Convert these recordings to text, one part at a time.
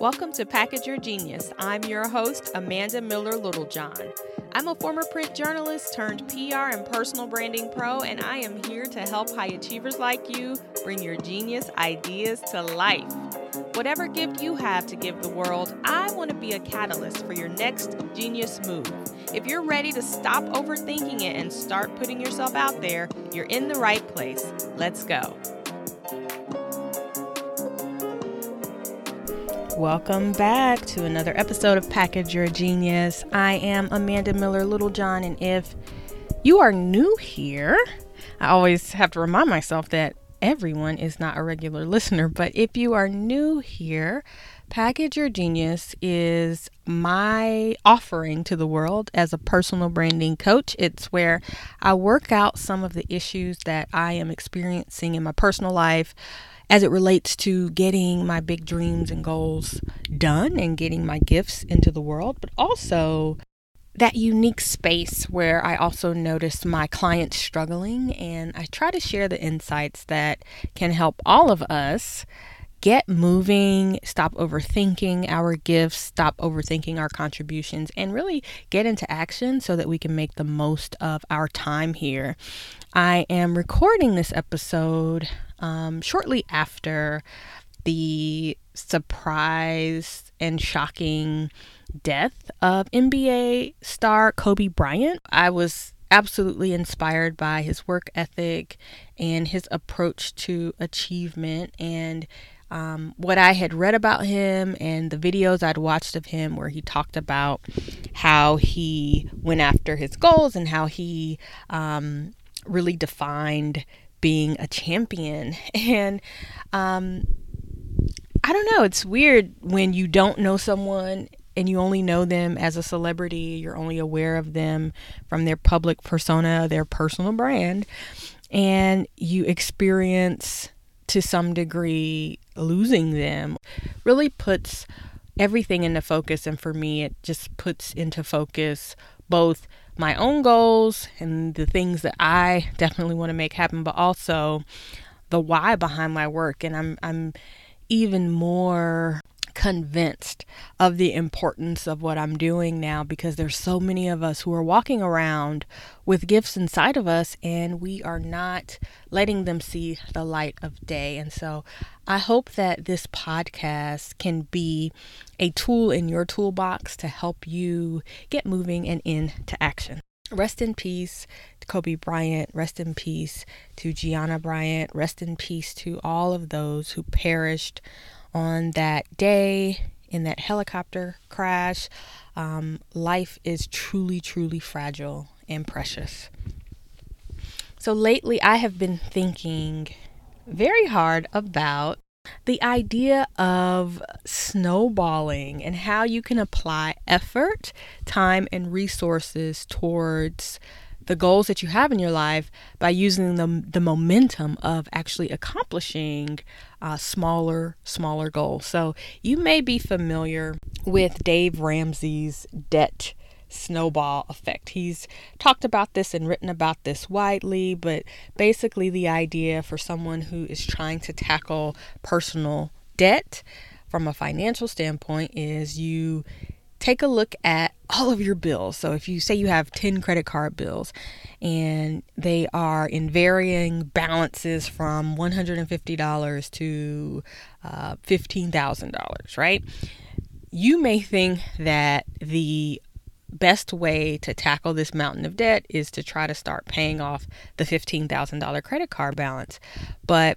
Welcome to Package Your Genius. I'm your host, Amanda Miller Littlejohn. I'm a former print journalist turned PR and personal branding pro, and I am here to help high achievers like you bring your genius ideas to life. Whatever gift you have to give the world, I want to be a catalyst for your next genius move. If you're ready to stop overthinking it and start putting yourself out there, you're in the right place. Let's go. Welcome back to another episode of Package Your Genius. I am Amanda Miller Littlejohn, and if you are new here, I always have to remind myself that everyone is not a regular listener, but if you are new here, Package Your Genius is my offering to the world as a personal branding coach. It's where I work out some of the issues that I am experiencing in my personal life as it relates to getting my big dreams and goals done and getting my gifts into the world, but also that unique space where I also notice my clients struggling and I try to share the insights that can help all of us get moving, stop overthinking our gifts, stop overthinking our contributions, and really get into action so that we can make the most of our time here. I am recording this episode um, shortly after the surprise and shocking death of NBA star Kobe Bryant. I was absolutely inspired by his work ethic and his approach to achievement and um, what I had read about him and the videos I'd watched of him where he talked about how he went after his goals and how he um, really defined being a champion. And um, I don't know, it's weird when you don't know someone and you only know them as a celebrity, you're only aware of them from their public persona, their personal brand, and you experience to some degree losing them really puts everything into focus. And for me, it just puts into focus both my own goals and the things that I definitely want to make happen, but also the why behind my work. And I'm, I'm even more convinced of the importance of what I'm doing now because there's so many of us who are walking around with gifts inside of us and we are not letting them see the light of day. And so I hope that this podcast can be a tool in your toolbox to help you get moving and into action. Rest in peace to Kobe Bryant. Rest in peace to Gianna Bryant. Rest in peace to all of those who perished on that day in that helicopter crash. Um, life is truly, truly fragile and precious. So lately, I have been thinking very hard about the idea of snowballing and how you can apply effort, time, and resources towards the goals that you have in your life by using the, the momentum of actually accomplishing uh, smaller, smaller goals. So you may be familiar with Dave Ramsey's debt snowball effect. He's talked about this and written about this widely, but basically, the idea for someone who is trying to tackle personal debt from a financial standpoint is you take a look at all of your bills. So if you say you have 10 credit card bills and they are in varying balances from $150 to uh, $15,000, right? You may think that the best way to tackle this mountain of debt is to try to start paying off the $15,000 credit card balance. But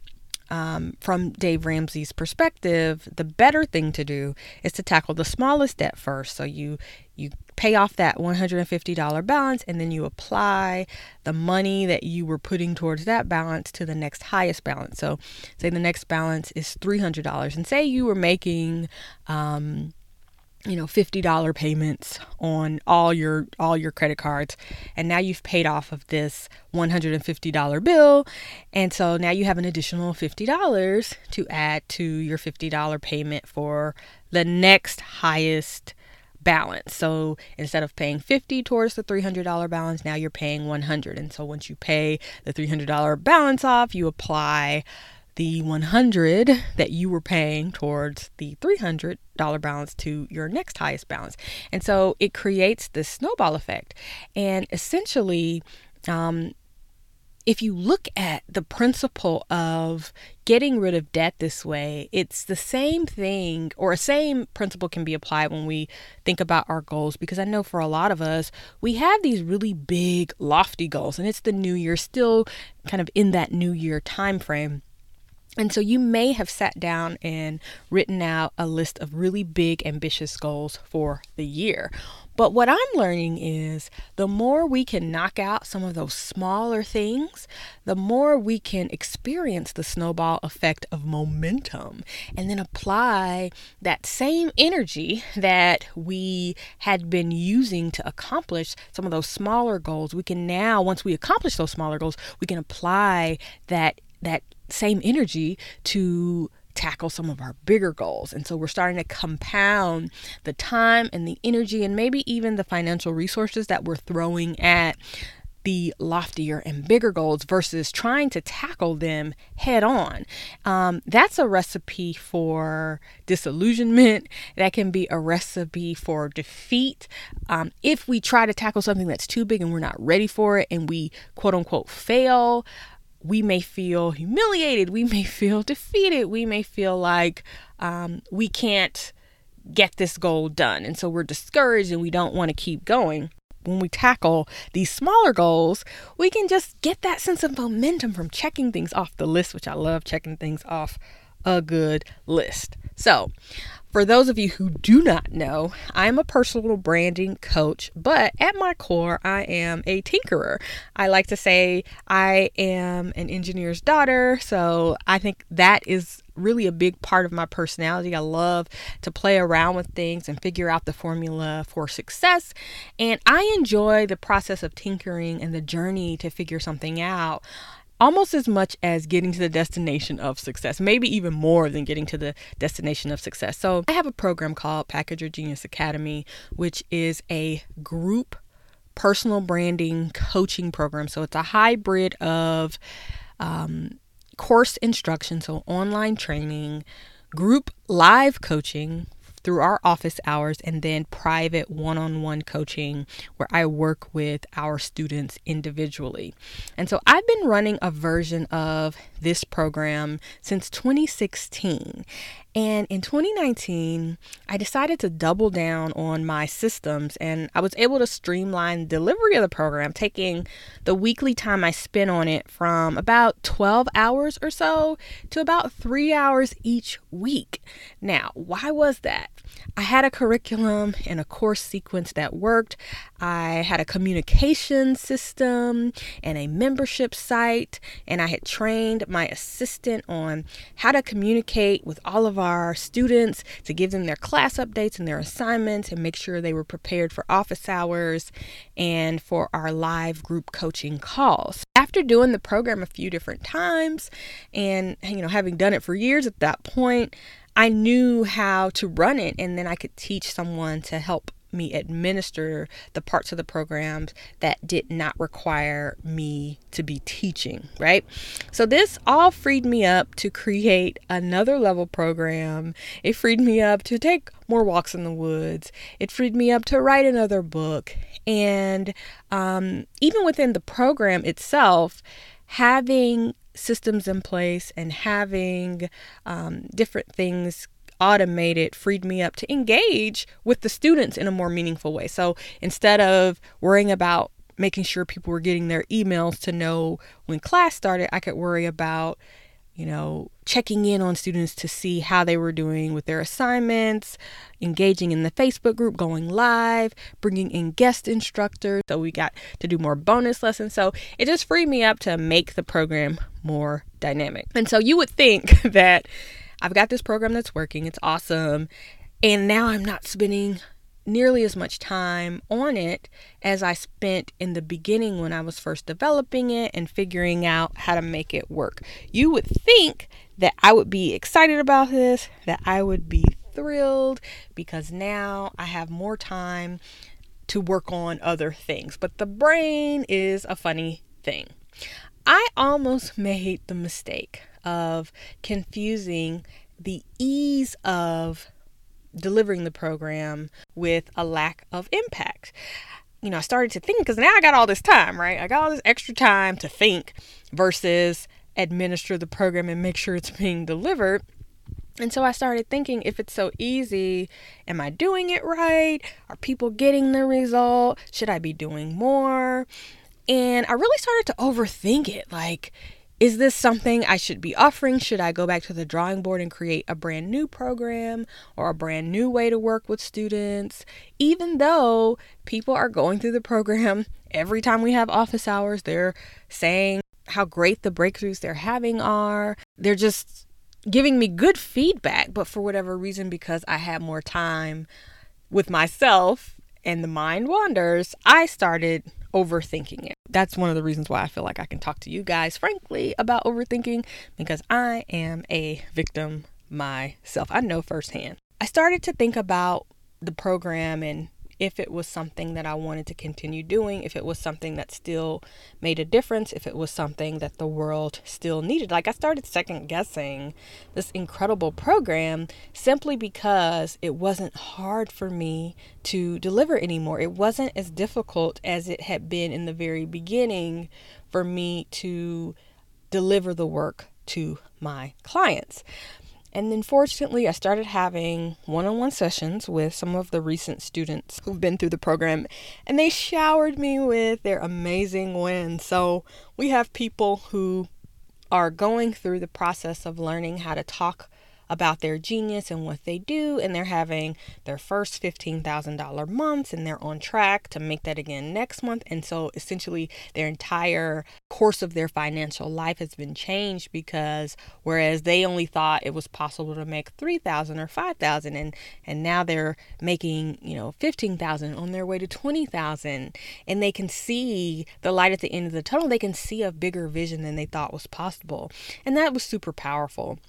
um, from Dave Ramsey's perspective, the better thing to do is to tackle the smallest debt first. So you you pay off that $150 balance and then you apply the money that you were putting towards that balance to the next highest balance. So say the next balance is $300 and say you were making um, you know $50 payments on all your all your credit cards and now you've paid off of this $150 bill and so now you have an additional $50 to add to your $50 payment for the next highest balance. So instead of paying 50 towards the $300 balance, now you're paying 100. And so once you pay the $300 balance off, you apply the 100 that you were paying towards the $300 balance to your next highest balance. And so it creates this snowball effect. And essentially, um, if you look at the principle of getting rid of debt this way, it's the same thing or a same principle can be applied when we think about our goals because I know for a lot of us, we have these really big lofty goals and it's the new year still kind of in that new year time frame. And so you may have sat down and written out a list of really big, ambitious goals for the year. But what I'm learning is the more we can knock out some of those smaller things, the more we can experience the snowball effect of momentum and then apply that same energy that we had been using to accomplish some of those smaller goals. We can now, once we accomplish those smaller goals, we can apply that that same energy to tackle some of our bigger goals. And so we're starting to compound the time and the energy and maybe even the financial resources that we're throwing at the loftier and bigger goals versus trying to tackle them head on. Um, that's a recipe for disillusionment. That can be a recipe for defeat. Um, if we try to tackle something that's too big and we're not ready for it and we quote unquote fail, we may feel humiliated, we may feel defeated, we may feel like um, we can't get this goal done. And so we're discouraged and we don't want to keep going. When we tackle these smaller goals, we can just get that sense of momentum from checking things off the list, which I love checking things off a good list. So, for those of you who do not know, I'm a personal branding coach, but at my core, I am a tinkerer. I like to say I am an engineer's daughter, so I think that is really a big part of my personality. I love to play around with things and figure out the formula for success. And I enjoy the process of tinkering and the journey to figure something out almost as much as getting to the destination of success, maybe even more than getting to the destination of success. So, I have a program called Package Your Genius Academy, which is a group personal branding coaching program. So, it's a hybrid of um, course instruction, so online training, group live coaching through our office hours and then private one on one coaching where I work with our students individually. And so I've been running a version of this program since 2016. And in 2019, I decided to double down on my systems and I was able to streamline delivery of the program, taking the weekly time I spent on it from about 12 hours or so to about three hours each week. Now, why was that? I had a curriculum and a course sequence that worked. I had a communication system and a membership site, and I had trained my assistant on how to communicate with all of our students to give them their class updates and their assignments and make sure they were prepared for office hours and for our live group coaching calls. After doing the program a few different times and you know having done it for years at that point, I knew how to run it, and then I could teach someone to help me administer the parts of the programs that did not require me to be teaching, right? So this all freed me up to create another level program. It freed me up to take more walks in the woods. It freed me up to write another book. And um, even within the program itself, having systems in place and having um, different things automated freed me up to engage with the students in a more meaningful way. So instead of worrying about making sure people were getting their emails to know when class started, I could worry about you know, checking in on students to see how they were doing with their assignments, engaging in the Facebook group, going live, bringing in guest instructors. So we got to do more bonus lessons. So it just freed me up to make the program more dynamic. And so you would think that I've got this program that's working, it's awesome, and now I'm not spending nearly as much time on it as I spent in the beginning when I was first developing it and figuring out how to make it work. You would think that I would be excited about this, that I would be thrilled because now I have more time to work on other things. But the brain is a funny thing. I almost made the mistake of confusing the ease of delivering the program with a lack of impact. You know, I started to think because now I got all this time, right? I got all this extra time to think versus administer the program and make sure it's being delivered. And so I started thinking if it's so easy, am I doing it right? Are people getting the result? Should I be doing more? And I really started to overthink it. Like, is this something I should be offering? Should I go back to the drawing board and create a brand new program or a brand new way to work with students? Even though people are going through the program every time we have office hours, they're saying how great the breakthroughs they're having are. They're just giving me good feedback, but for whatever reason, because I had more time with myself and the mind wanders, I started overthinking it. That's one of the reasons why I feel like I can talk to you guys frankly about overthinking because I am a victim myself. I know firsthand. I started to think about the program and if it was something that I wanted to continue doing, if it was something that still made a difference, if it was something that the world still needed. Like I started second guessing this incredible program simply because it wasn't hard for me to deliver anymore. It wasn't as difficult as it had been in the very beginning for me to deliver the work to my clients. And then fortunately, I started having one on one sessions with some of the recent students who've been through the program, and they showered me with their amazing wins. So we have people who are going through the process of learning how to talk about their genius and what they do, and they're having their first $15,000 months and they're on track to make that again next month. And so essentially, their entire course of their financial life has been changed because whereas they only thought it was possible to make 3000 or 5000 and and now they're making, you know, 15,000 on their way to 20,000 and they can see the light at the end of the tunnel. They can see a bigger vision than they thought was possible. And that was super powerful.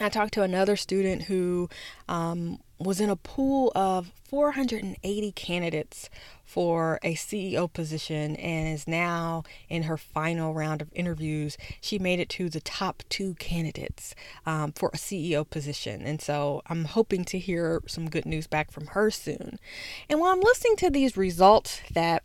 I talked to another student who um, was in a pool of 480 candidates for a CEO position and is now in her final round of interviews. She made it to the top two candidates um, for a CEO position. And so I'm hoping to hear some good news back from her soon. And while I'm listening to these results that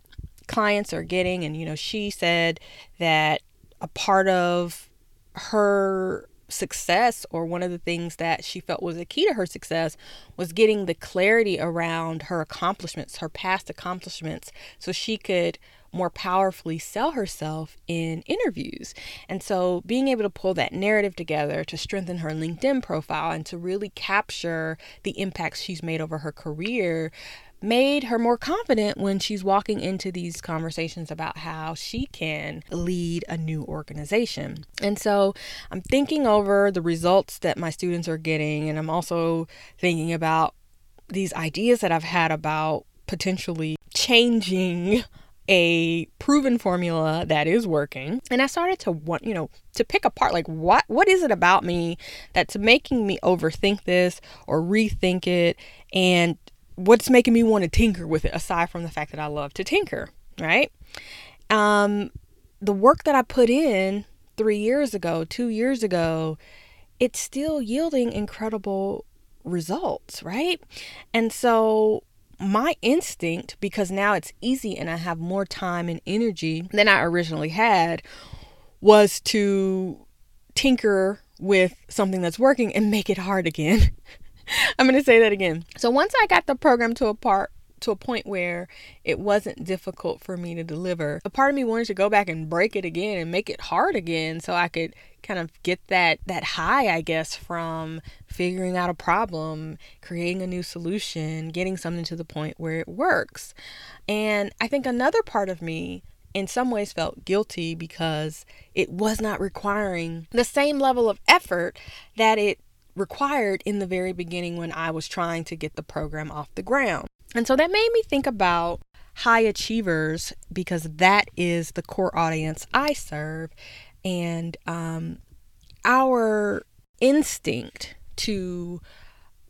clients are getting, and you know, she said that a part of her success or one of the things that she felt was a key to her success was getting the clarity around her accomplishments, her past accomplishments, so she could more powerfully sell herself in interviews. And so being able to pull that narrative together to strengthen her LinkedIn profile and to really capture the impacts she's made over her career made her more confident when she's walking into these conversations about how she can lead a new organization. And so I'm thinking over the results that my students are getting, and I'm also thinking about these ideas that I've had about potentially changing a proven formula that is working and i started to want you know to pick apart like what what is it about me that's making me overthink this or rethink it and what's making me want to tinker with it aside from the fact that I love to tinker, right? Um, the work that I put in three years ago, two years ago, it's still yielding incredible results, right? And so my instinct, because now it's easy and I have more time and energy than I originally had, was to tinker with something that's working and make it hard again. I'm going to say that again. So once I got the program to a part to a point where it wasn't difficult for me to deliver. A part of me wanted to go back and break it again and make it hard again so I could kind of get that that high I guess from figuring out a problem, creating a new solution, getting something to the point where it works. And I think another part of me in some ways felt guilty because it was not requiring the same level of effort that it required in the very beginning when I was trying to get the program off the ground. And so that made me think about high achievers because that is the core audience I serve. And um, our instinct to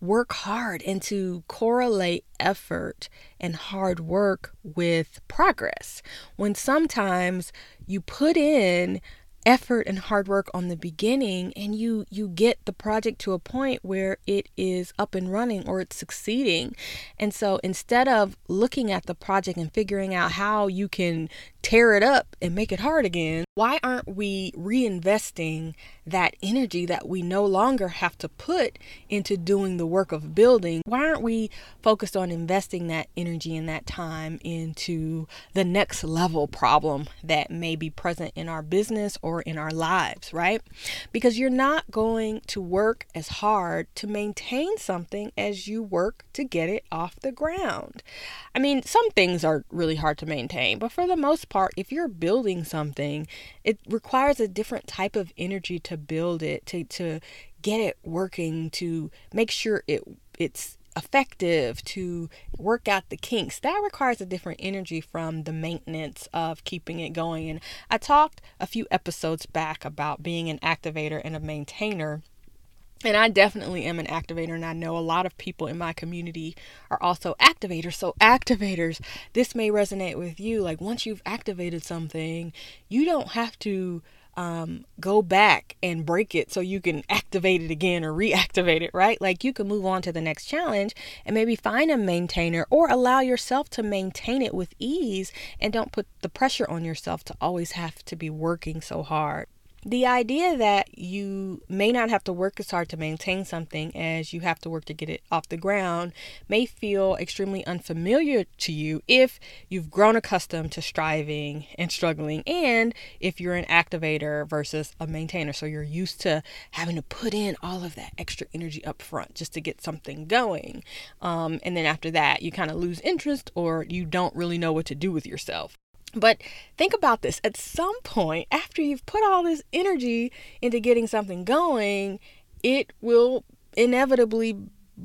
work hard and to correlate effort and hard work with progress when sometimes you put in effort and hard work on the beginning and you you get the project to a point where it is up and running or it's succeeding. And so instead of looking at the project and figuring out how you can tear it up and make it hard again why aren't we reinvesting that energy that we no longer have to put into doing the work of building why aren't we focused on investing that energy and that time into the next level problem that may be present in our business or in our lives, right? Because you're not going to work as hard to maintain something as you work to get it off the ground. I mean, some things are really hard to maintain, but for the most part, if you're building something, it requires a different type of energy to build it, to, to get it working, to make sure it it's effective to work out the kinks. That requires a different energy from the maintenance of keeping it going. And i talked a few episodes back about being an activator and a maintainer and I definitely am an activator, and I know a lot of people in my community are also activators. So, activators, this may resonate with you. Like, once you've activated something, you don't have to um, go back and break it so you can activate it again or reactivate it, right? Like you can move on to the next challenge and maybe find a maintainer or allow yourself to maintain it with ease and don't put the pressure on yourself to always have to be working so hard. The idea that you may not have to work as hard to maintain something as you have to work to get it off the ground may feel extremely unfamiliar to you if you've grown accustomed to striving and struggling, and if you're an activator versus a maintainer. So you're used to having to put in all of that extra energy up front just to get something going. Um, and then after that, you kind of lose interest or you don't really know what to do with yourself. But think about this at some point, after you've put all this energy into getting something going, it will inevitably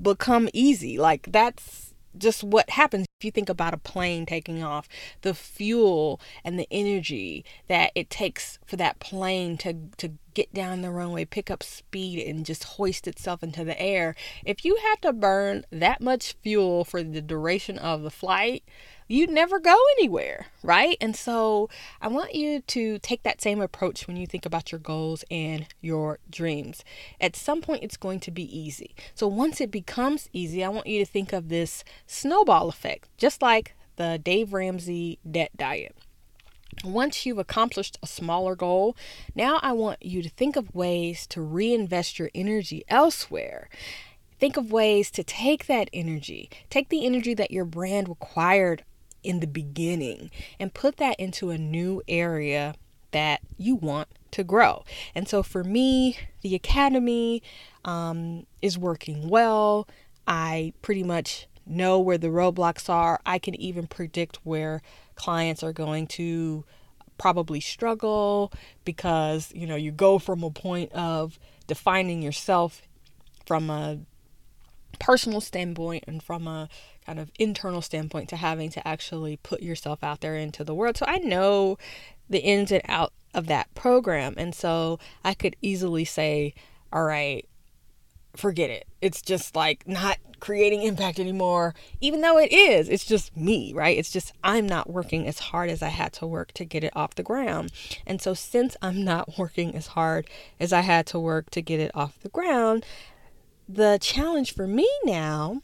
become easy. Like that's just what happens if you think about a plane taking off the fuel and the energy that it takes for that plane to to get down the runway pick up speed and just hoist itself into the air if you had to burn that much fuel for the duration of the flight you'd never go anywhere, right? And so I want you to take that same approach when you think about your goals and your dreams. At some point, it's going to be easy. So once it becomes easy, I want you to think of this snowball effect, just like the Dave Ramsey debt diet. Once you've accomplished a smaller goal, now I want you to think of ways to reinvest your energy elsewhere. Think of ways to take that energy, take the energy that your brand required in the beginning and put that into a new area that you want to grow. And so for me, the academy um, is working well. I pretty much know where the roadblocks are. I can even predict where clients are going to probably struggle because you know you go from a point of defining yourself from a personal standpoint and from a kind of internal standpoint to having to actually put yourself out there into the world. So I know the ins and out of that program. And so I could easily say, all right, forget it. It's just like not creating impact anymore, even though it is. It's just me, right? It's just I'm not working as hard as I had to work to get it off the ground. And so, since I'm not working as hard as I had to work to get it off the ground, the challenge for me now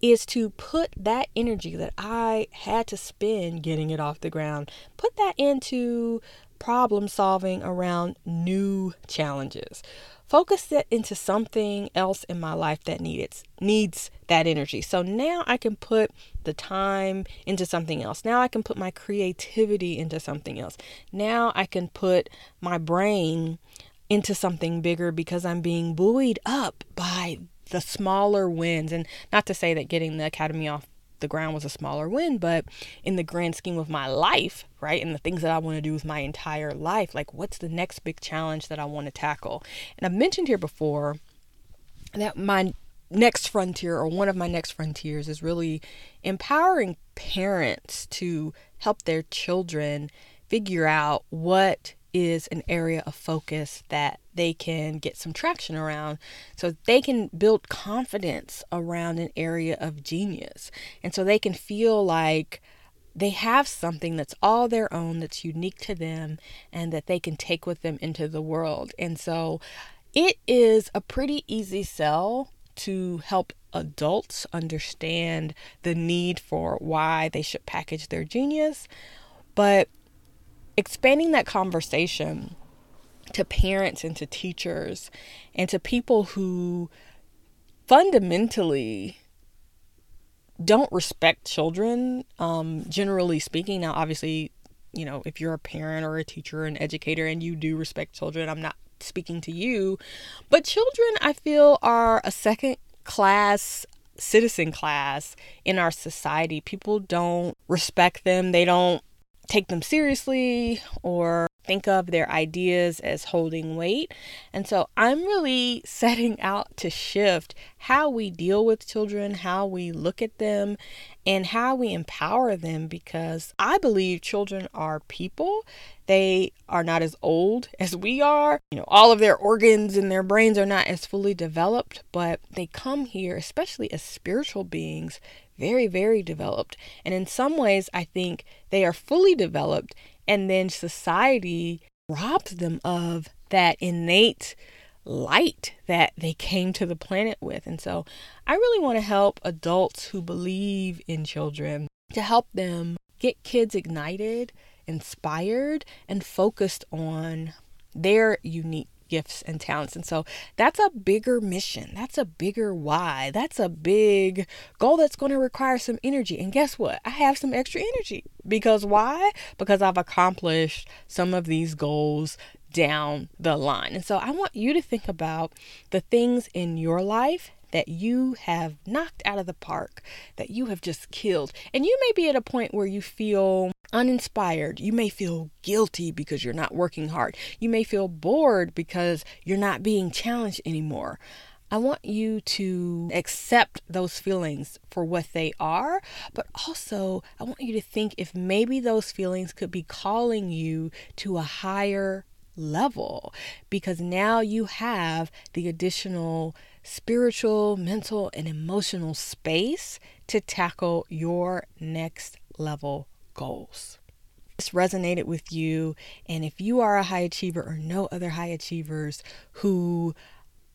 is to put that energy that I had to spend getting it off the ground, put that into problem solving around new challenges. Focus it into something else in my life that needs needs that energy. So now I can put the time into something else. Now I can put my creativity into something else. Now I can put my brain into something bigger because I'm being buoyed up by the smaller wins. And not to say that getting the academy off the ground was a smaller win, but in the grand scheme of my life, right, and the things that I want to do with my entire life, like what's the next big challenge that I want to tackle? And I've mentioned here before that my next frontier or one of my next frontiers is really empowering parents to help their children figure out what is an area of focus that they can get some traction around so they can build confidence around an area of genius and so they can feel like they have something that's all their own, that's unique to them, and that they can take with them into the world. And so it is a pretty easy sell to help adults understand the need for why they should package their genius. But expanding that conversation to parents and to teachers and to people who fundamentally don't respect children, um, generally speaking. Now, obviously, you know, if you're a parent or a teacher or an educator and you do respect children, I'm not speaking to you. But children, I feel, are a second class citizen class in our society. People don't respect them, they don't take them seriously or think of their ideas as holding weight. And so I'm really setting out to shift how we deal with children, how we look at them, and how we empower them because I believe children are people. They are not as old as we are. You know, all of their organs and their brains are not as fully developed, but they come here, especially as spiritual beings, very, very developed. And in some ways, I think they are fully developed and then society robs them of that innate light that they came to the planet with. And so I really want to help adults who believe in children to help them get kids ignited, inspired, and focused on their unique gifts and talents. And so that's a bigger mission. That's a bigger why. That's a big goal that's going to require some energy. And guess what? I have some extra energy. Because why? Because I've accomplished some of these goals down the line. And so I want you to think about the things in your life that you have knocked out of the park, that you have just killed. And you may be at a point where you feel uninspired. You may feel guilty because you're not working hard. You may feel bored because you're not being challenged anymore. I want you to accept those feelings for what they are, but also I want you to think if maybe those feelings could be calling you to a higher level because now you have the additional spiritual, mental, and emotional space to tackle your next level goals. This resonated with you, and if you are a high achiever or know other high achievers who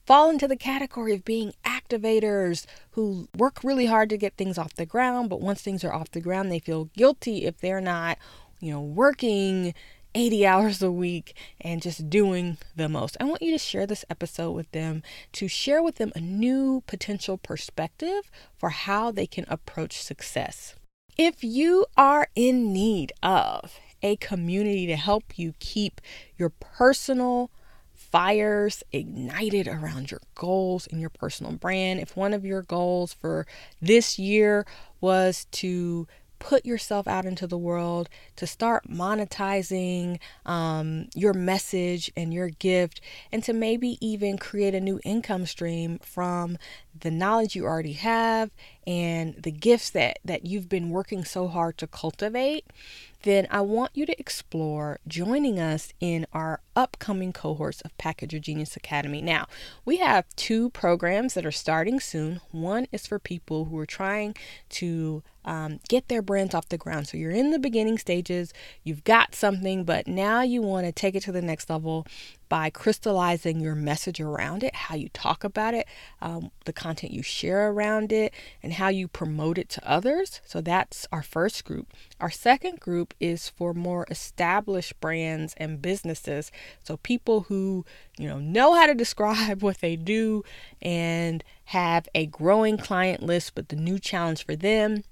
fall into the category of being activators who work really hard to get things off the ground, but once things are off the ground, they feel guilty if they're not, you know, working 80 hours a week and just doing the most. I want you to share this episode with them to share with them a new potential perspective for how they can approach success. If you are in need of a community to help you keep your personal fires ignited around your goals and your personal brand, if one of your goals for this year was to put yourself out into the world, to start monetizing um, your message and your gift, and to maybe even create a new income stream from the knowledge you already have and the gifts that, that you've been working so hard to cultivate, then I want you to explore joining us in our upcoming cohorts of Package Genius Academy. Now, we have two programs that are starting soon. One is for people who are trying to um, get their brands off the ground. So you're in the beginning stages, you've got something, but now you want to take it to the next level by crystallizing your message around it, how you talk about it, um, the content you share around it, and how you promote it to others. So that's our first group. Our second group is for more established brands and businesses. So people who, you know, know how to describe what they do and have a growing client list, but the new challenge for them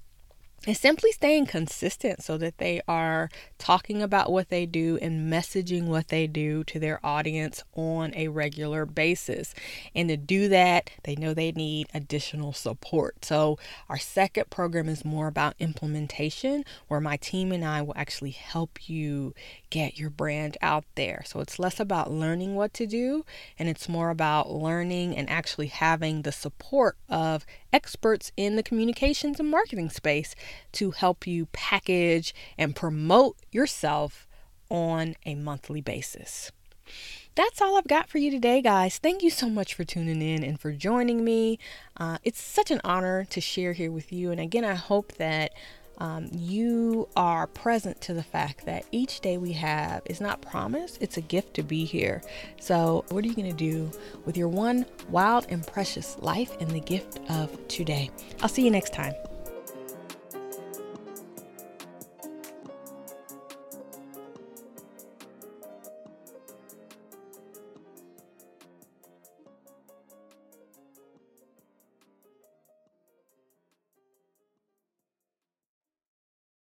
is simply staying consistent so that they are talking about what they do and messaging what they do to their audience on a regular basis. And to do that, they know they need additional support. So, our second program is more about implementation, where my team and I will actually help you get your brand out there. So, it's less about learning what to do and it's more about learning and actually having the support of experts in the communications and marketing space to help you package and promote yourself on a monthly basis. That's all I've got for you today, guys. Thank you so much for tuning in and for joining me. Uh, it's such an honor to share here with you. And again, I hope that um, you are present to the fact that each day we have is not promised, it's a gift to be here. So, what are you going to do with your one wild and precious life and the gift of today? I'll see you next time.